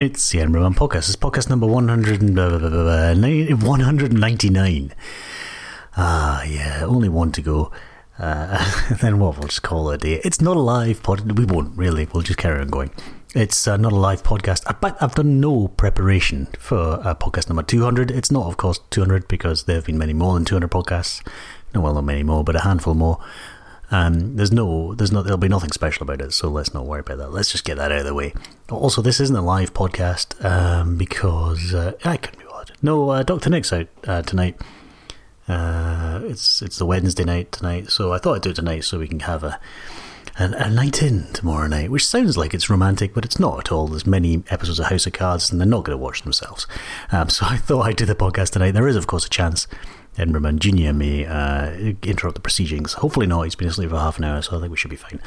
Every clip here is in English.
It's the Edinburgh podcast. It's podcast number 100 and, uh, 199. Ah, yeah, only one to go. Uh, then what? We'll just call it a day. It's not a live pod. We won't really. We'll just carry on going. It's uh, not a live podcast. I, I've done no preparation for uh, podcast number 200. It's not, of course, 200 because there have been many more than 200 podcasts. No, well, not many more, but a handful more. Um, there's no, there's no, there'll be nothing special about it, so let's not worry about that. Let's just get that out of the way. Also, this isn't a live podcast um, because uh, I couldn't be bothered. No, uh, Doctor Nic's out uh, tonight. Uh, it's it's the Wednesday night tonight, so I thought I'd do it tonight so we can have a, a a night in tomorrow night, which sounds like it's romantic, but it's not at all. There's many episodes of House of Cards, and they're not going to watch themselves. Um, so I thought I'd do the podcast tonight. There is, of course, a chance Edinburgh Man Jr. may uh, interrupt the proceedings. Hopefully not. He's been asleep for half an hour, so I think we should be fine.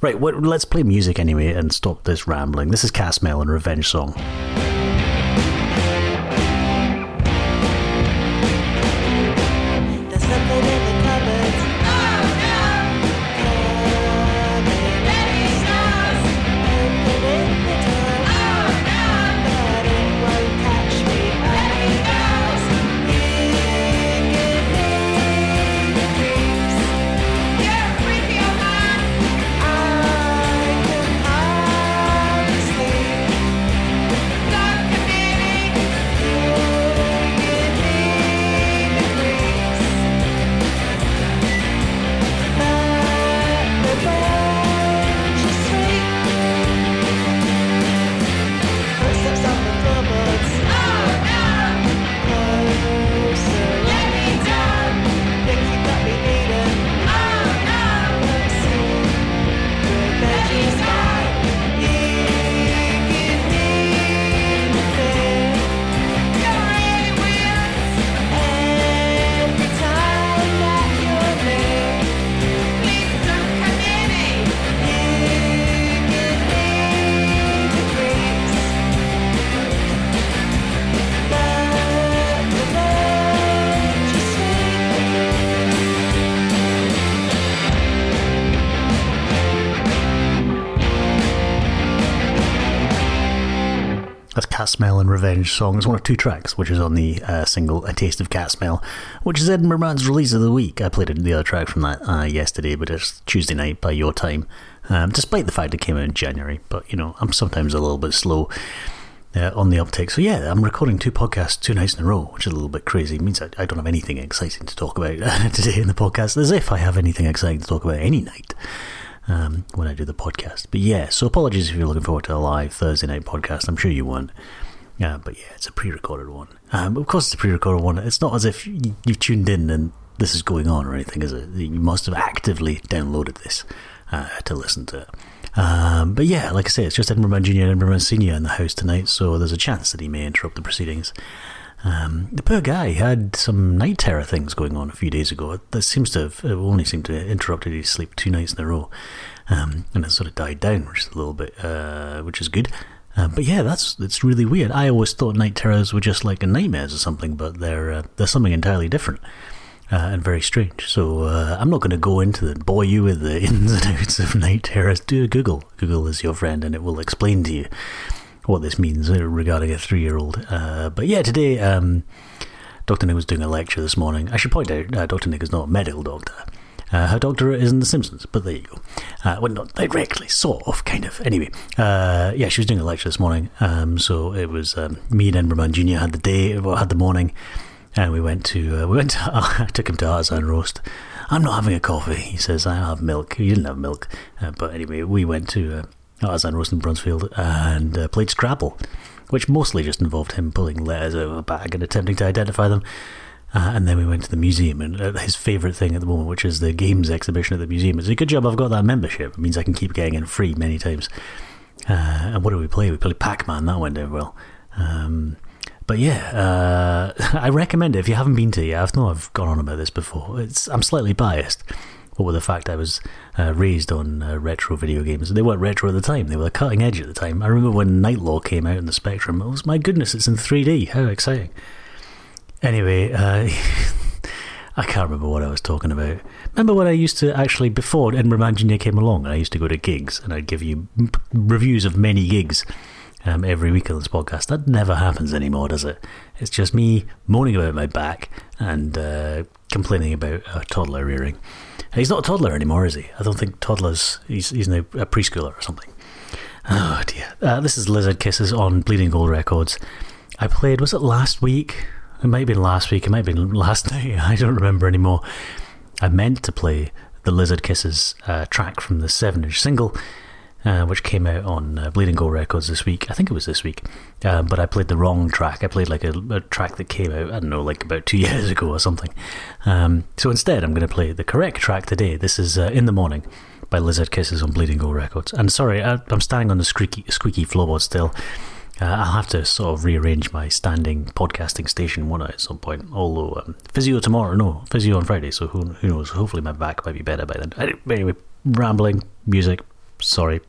Right, well, let's play music anyway and stop this rambling. This is Smell and Revenge Song. Smell and Revenge Song. It's one of two tracks, which is on the uh, single A Taste of Cat Smell, which is Edinburgh Man's release of the week. I played the other track from that uh, yesterday, but it's Tuesday night by your time, um, despite the fact it came out in January. But, you know, I'm sometimes a little bit slow uh, on the uptake. So, yeah, I'm recording two podcasts two nights in a row, which is a little bit crazy. It means I, I don't have anything exciting to talk about today in the podcast, as if I have anything exciting to talk about any night um, when I do the podcast. But yeah, so apologies if you're looking forward to a live Thursday night podcast. I'm sure you won't. Yeah, but yeah, it's a pre-recorded one. Um, of course, it's a pre-recorded one. It's not as if you've tuned in and this is going on or anything, is it? You must have actively downloaded this uh, to listen to it. Um, but yeah, like I say, it's just Edinburgh Junior and Edinburgh Senior in the house tonight, so there's a chance that he may interrupt the proceedings. Um, the poor guy had some night terror things going on a few days ago. That seems to have it only seemed to have interrupted his sleep two nights in a row, um, and it sort of died down, which is a little bit, uh, which is good. Uh, but yeah, that's it's really weird. I always thought night terrors were just like nightmares or something, but they're uh, they're something entirely different uh, and very strange. So uh, I'm not going to go into the bore you with the ins and outs of night terrors. Do a Google. Google is your friend, and it will explain to you what this means uh, regarding a three-year-old. Uh, but yeah, today um, Dr. Nic was doing a lecture this morning. I should point out, uh, Dr. Nic is not a medical doctor. Uh, her doctorate is in The Simpsons, but there you go. Uh, well, not directly, sort of, kind of. Anyway, uh, yeah, she was doing a lecture this morning. Um, so it was um, me and Edinburgh Man Junior had the day, well, had the morning, and we went to uh, we went. To, I took him to Artisan Roast. I'm not having a coffee. He says I have milk. He didn't have milk, uh, but anyway, we went to uh, Artisan Roast in Bruntsfield and uh, played Scrabble, which mostly just involved him pulling letters out of a bag and attempting to identify them. Uh, and then we went to the museum, and uh, his favourite thing at the moment, which is the games exhibition at the museum. It's a good job I've got that membership. It means I can keep getting in free many times. Uh, and what did we play? We played Pac Man. That went down well. Um, but yeah, uh, I recommend it if you haven't been to it. I know I've gone on about this before. It's I'm slightly biased, with the fact I was uh, raised on uh, retro video games. They weren't retro at the time; they were the cutting edge at the time. I remember when Knight Lore came out in the Spectrum. It was my goodness, it's in 3D. How exciting! Anyway, uh, I can't remember what I was talking about. Remember when I used to actually, before Edinburgh Junior came along, I used to go to gigs and I'd give you reviews of many gigs um, every week on this podcast. That never happens anymore, does it? It's just me moaning about my back and uh, complaining about a toddler rearing. He's not a toddler anymore, is he? I don't think toddlers. He's he's now a preschooler or something. Oh dear. Uh, this is Lizard Kisses on Bleeding Gold Records. I played. Was it last week? It might have been last week. It might have been last night. I don't remember anymore. I meant to play the Lizard Kisses uh, track from the seven-inch single, uh, which came out on uh, Bleeding Gold Records this week. I think it was this week, um, but I played the wrong track. I played like a, a track that came out, I don't know, like about two years ago or something. Um, so instead, I'm going to play the correct track today. This is uh, In the Morning by Lizard Kisses on Bleeding Gold Records. And sorry, I, I'm standing on the squeaky, squeaky floorboard still. Uh, I'll have to sort of rearrange my standing podcasting station one at some point. Although um, physio tomorrow, no physio on Friday. So who who knows? Hopefully my back might be better by then. Anyway, rambling music. Sorry.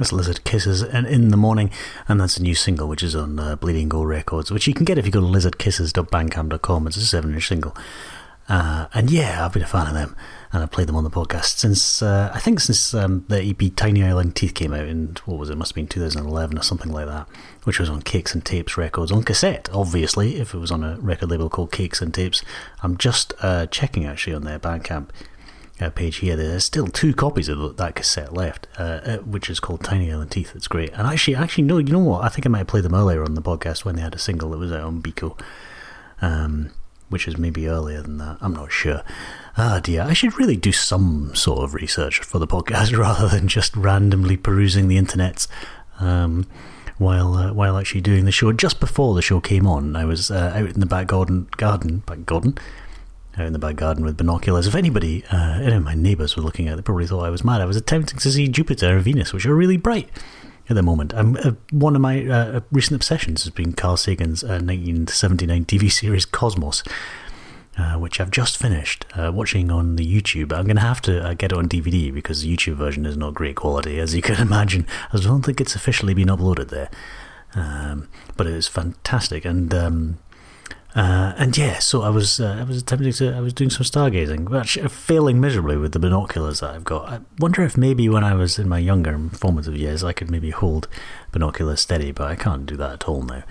That's Lizard Kisses and In the Morning, and that's a new single which is on uh, Bleeding Gold Records, which you can get if you go to lizardkisses.bandcamp.com. It's a seven inch single. Uh, and yeah, I've been a fan of them, and I've played them on the podcast since, uh, I think, since um, the EP Tiny Island Teeth came out in, what was it, must have been 2011 or something like that, which was on Cakes and Tapes Records, on cassette, obviously, if it was on a record label called Cakes and Tapes. I'm just uh, checking actually on their Bandcamp uh, page here. There's still two copies of that cassette left, uh, uh, which is called Tiny Island Teeth. It's great. And actually, actually, no, you know what? I think I might have played them earlier on the podcast when they had a single that was out on Biko. Um, which is maybe earlier than that. I'm not sure. Ah, dear. I should really do some sort of research for the podcast rather than just randomly perusing the internet um, while uh, while actually doing the show. Just before the show came on, I was uh, out in the back garden, garden, back garden, out in the back garden with binoculars. If anybody, uh, any of my neighbours were looking at, it, they probably thought I was mad. I was attempting to see Jupiter and Venus, which are really bright at the moment. Um, uh, one of my uh, recent obsessions has been Carl Sagan's uh, 1979 TV series Cosmos, uh, which I've just finished uh, watching on the YouTube. I'm going to have to uh, get it on DVD because the YouTube version is not great quality, as you can imagine. I don't think it's officially been uploaded there. Um, but it is fantastic. And. Um, uh, and yeah, so I was uh, I was attempting to I was doing some stargazing, but failing miserably with the binoculars that I've got. I wonder if maybe when I was in my younger formative years, I could maybe hold binoculars steady, but I can't do that at all now.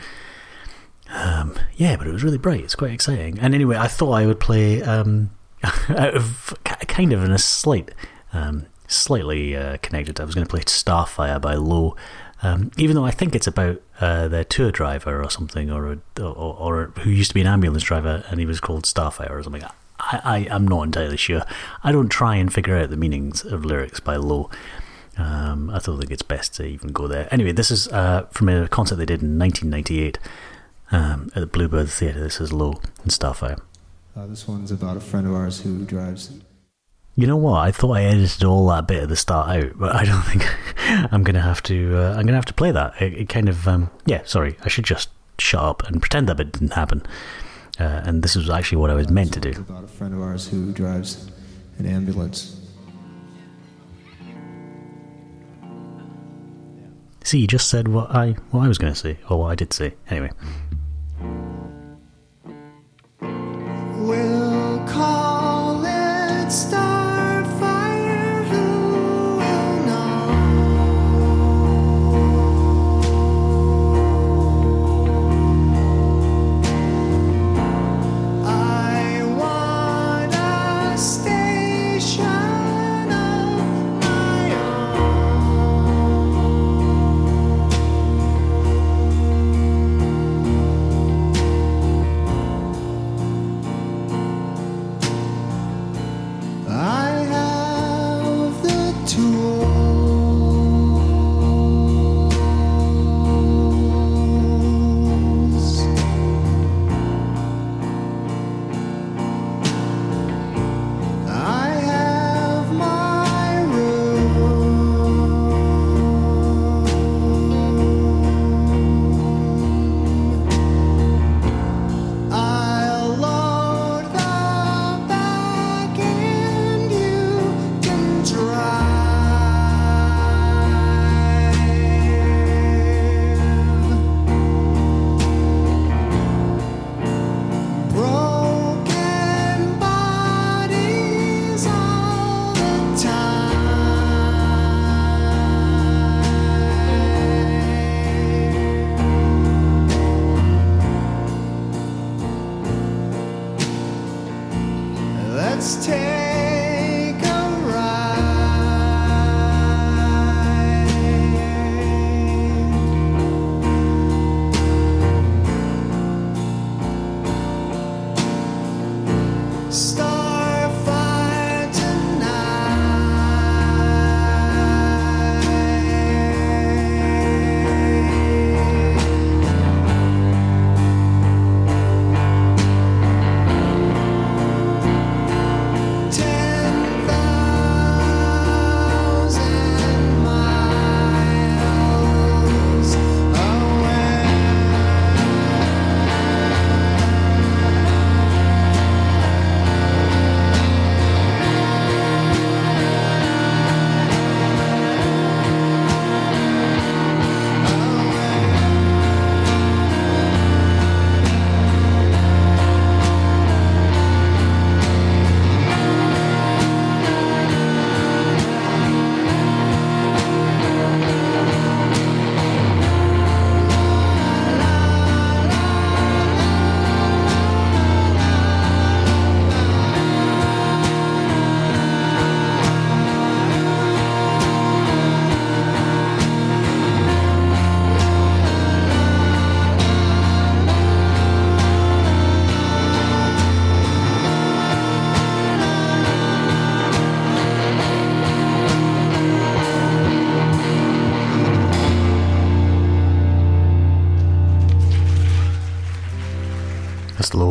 Um, yeah, but it was really bright. It's quite exciting. And anyway, I thought I would play um, out of kind of in a slight, um, slightly uh, connected. I was going to play Starfire by Low. Um, even though I think it's about uh, their tour driver or something, or, a, or or who used to be an ambulance driver and he was called Starfire or something. I, I am not entirely sure. I don't try and figure out the meanings of lyrics by Low. Um, I don't think it's best to even go there. Anyway, this is uh, from a concert they did in 1998 um, at the Bluebird Theatre. This is Low and Starfire. Uh, this one's about a friend of ours who drives. You know what? I thought I edited all that bit at the start out, but I don't think I'm gonna have to. Uh, I'm gonna have to play that. It, it kind of. Um, yeah, sorry. I should just shut up and pretend that bit didn't happen. Uh, and this was actually what I was meant to do. about a friend of ours who drives an ambulance. See, you just said what I what I was going to say, or what I did say. Anyway, Let's take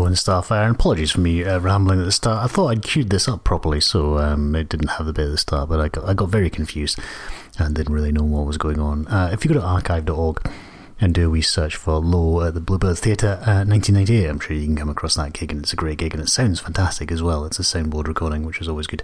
and stuff. Uh, and apologies for me uh, rambling at the start. I thought I'd queued this up properly, so um, it didn't have the bit at the start, but I got, I got very confused and didn't really know what was going on. Uh, if you go to archive.org and do a wee search for Low at the Bluebird Theatre uh, 1998, I'm sure you can come across that gig, and it's a great gig, and it sounds fantastic as well. It's a soundboard recording, which is always good.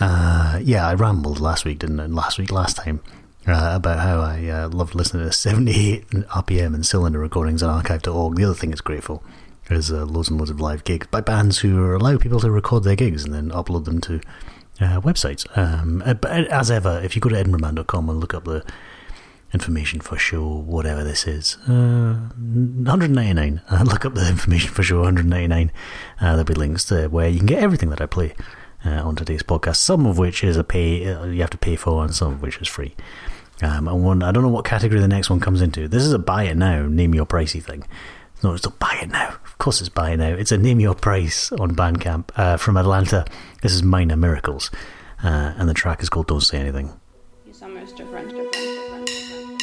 Uh, yeah, I rambled last week, didn't I? Last week, last time, uh, about how I uh, loved listening to 78 RPM and cylinder recordings on archive.org. The other thing it's great for is uh, loads and loads of live gigs by bands who allow people to record their gigs and then upload them to uh, websites. Um, uh, but as ever, if you go to edinburghman.com and look up the information for show, whatever this is, uh, 199. Uh, look up the information for show 199. Uh, there'll be links to where you can get everything that I play uh, on today's podcast. Some of which is a pay uh, you have to pay for, and some of which is free. Um, and one, I don't know what category the next one comes into. This is a buy it now, name your pricey thing. No, it's not buy it now. Of course, it's buy it now. It's a name your price on Bandcamp uh, from Atlanta. This is Minor Miracles, uh, and the track is called "Don't Say Anything." Different, different, different, different.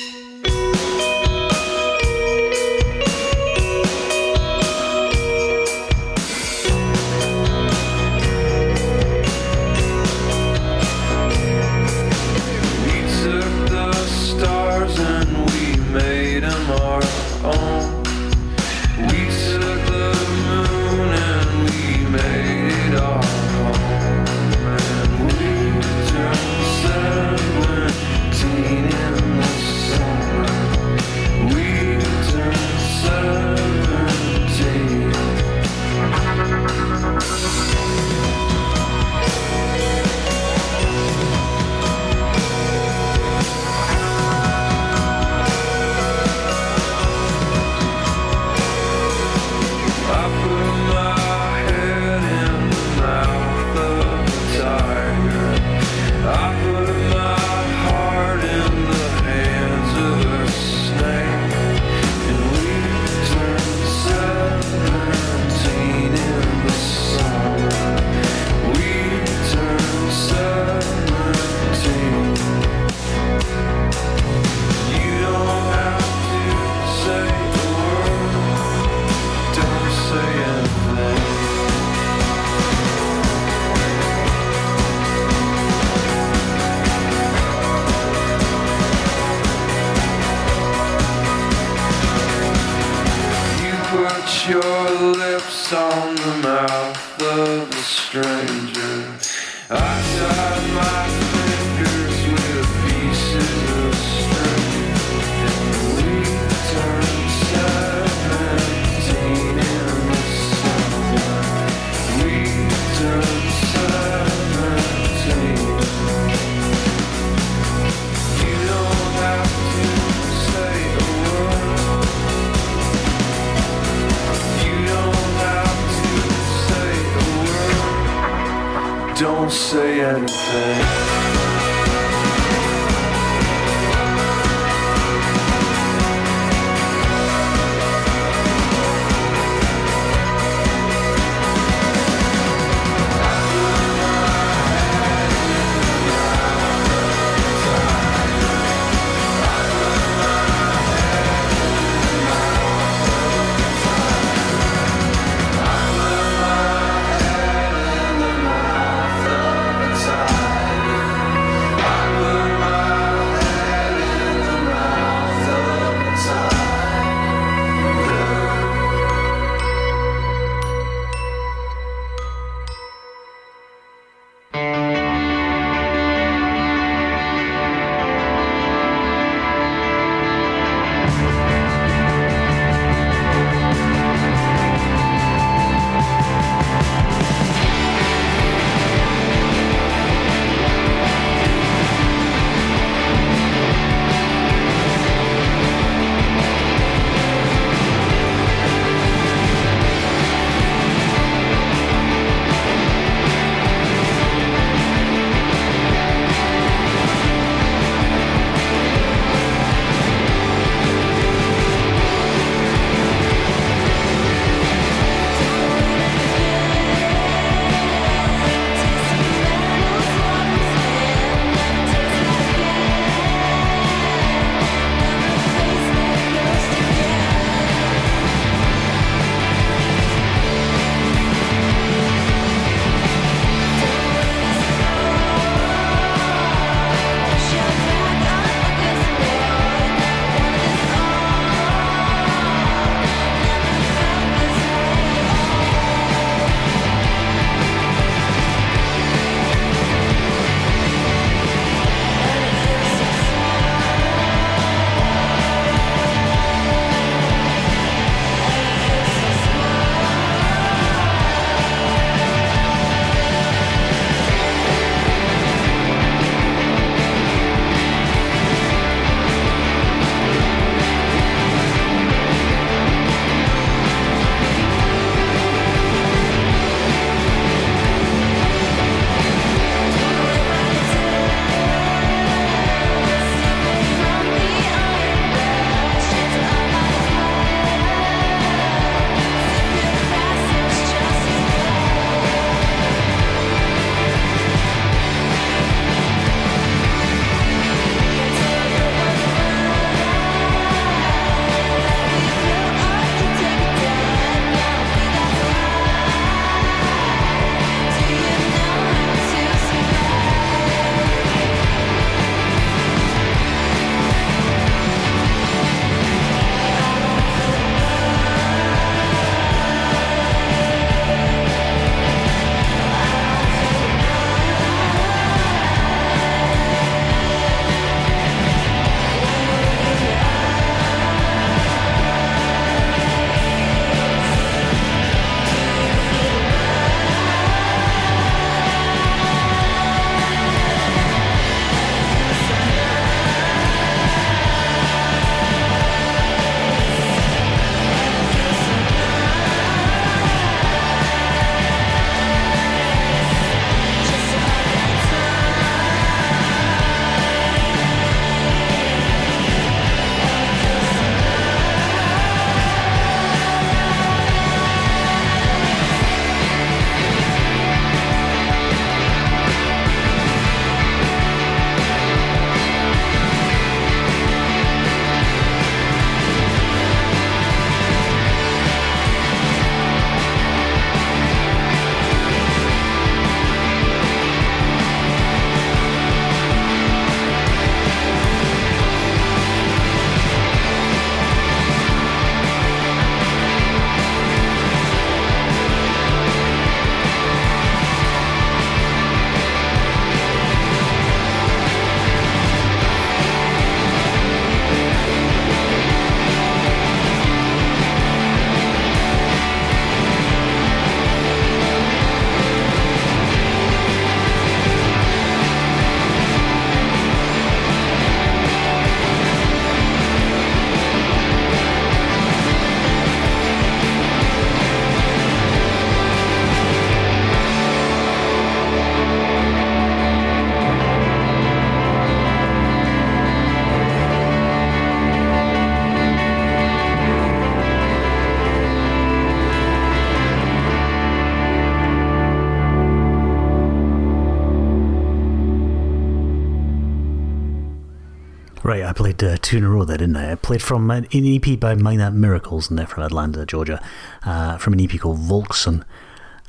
Two in a row there, didn't I? I played from an, EP by Minor Miracles, and they're from Atlanta, Georgia, uh, from an EP called Volkson,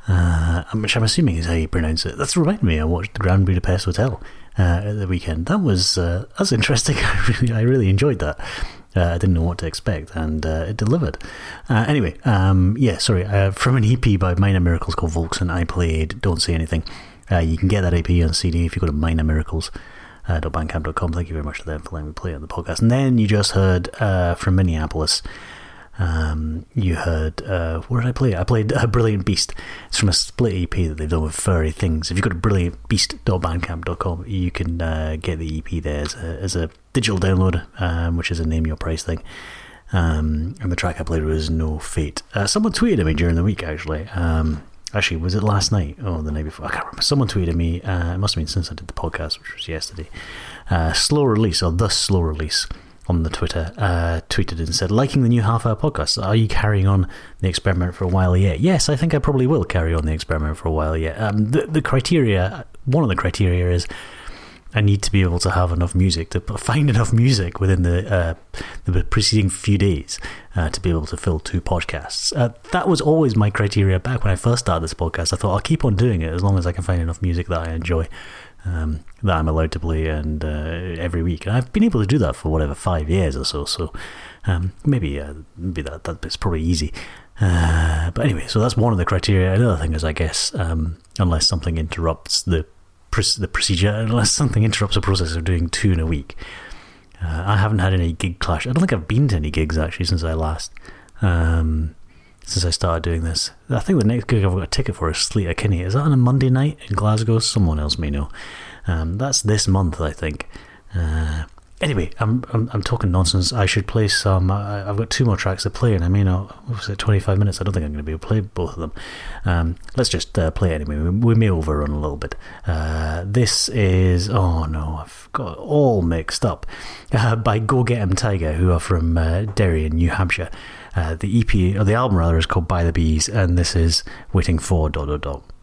uh, which I'm assuming is how you pronounce it. That's reminded me, I watched the Grand Budapest Hotel uh, at the weekend. That was uh, that's interesting. I really, I really enjoyed that. Uh, I didn't know what to expect, and uh, it delivered. Anyway, um, yeah, sorry. From an EP by Minor Miracles called Volkson, I played Don't Say Anything. You can get that EP on CD if you go to Minor Miracles uh, .bandcamp.com. Thank you very much to them for letting me play on the podcast. And then you just heard uh, from Minneapolis. Um, you heard uh, where did I play? I played uh, Brilliant Beast. It's from a split EP that they've done with Furry Things. If you go to brilliantbeast.bandcamp.com, you can uh, get the EP there as a, as a digital download, um, which is a name your price thing. Um, and the track I played was No Fate. Uh, someone tweeted at me during the week actually. Um, actually, was it last night? Oh, the night before? I can't remember. Someone tweeted me. Uh, it must have been since I did the podcast, which was yesterday. Uh, slow release or the slow release on the Twitter uh, tweeted and said, liking the new half hour podcast. Are you carrying on the experiment for a while yet? Yes, I think I probably will carry on the experiment for a while yet. Um, the, the criteria, one of the criteria is I need to be able to have enough music to find enough music within the uh, the preceding few days uh, to be able to fill two podcasts. Uh, that was always my criteria back when I first started this podcast. I thought I'll keep on doing it as long as I can find enough music that I enjoy, um, that I'm allowed to play, and uh, every week. And I've been able to do that for whatever five years or so. So um, maybe uh, maybe that that probably easy. Uh, but anyway, so that's one of the criteria. Another thing is, I guess, um, unless something interrupts the the procedure, unless something interrupts the process of doing two in a week. Uh, I haven't had any gig clash. I don't think I've been to any gigs actually since I last, um, since I started doing this. I think the next gig I've got a ticket for is Sleater Kinney. Is that on a Monday night in Glasgow? Someone else may know. Um, that's this month, I think. Uh, anyway, I'm, I'm I'm talking nonsense. I should play some. I, I've got two more tracks to play, and I mean? Twenty five minutes. I don't think I'm going to be able to play both of them. Um, let's just uh, play anyway. We, we may overrun a little bit. Uh, this is oh no, I've got all mixed up. Uh, by Go Get 'Em Tiger, who are from uh, Derry in New Hampshire. Uh, the EP or the album rather is called By the Bees, and this is Waiting for dot dot dot.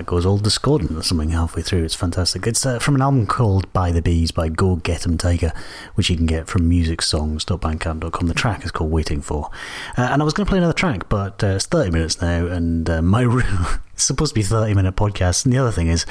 That goes. All discordant or something halfway through. It's fantastic. It's uh, from an album called By the Bees by Go Get 'em Tiger, which you can get from musicsongs.bandcamp.com. The track is called Waiting For. Uh, and I was going to play another track, but uh, it's 30 minutes now, and uh, my it's supposed to be a 30 minute podcast. And the other thing is,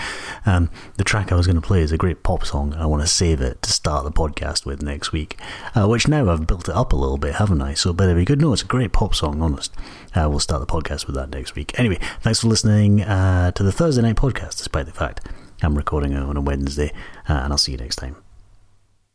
um, the track I was going to play is a great pop song, I want to save it to start the podcast with next week, uh, which now I've built it up a little bit, haven't I? So it better be good. No, it's a great pop song, honest. Uh, we'll start the podcast with that next week. Anyway, thanks for listening uh, to the Thursday night podcast, despite the fact I'm recording it on a Wednesday, uh, and I'll see you next time.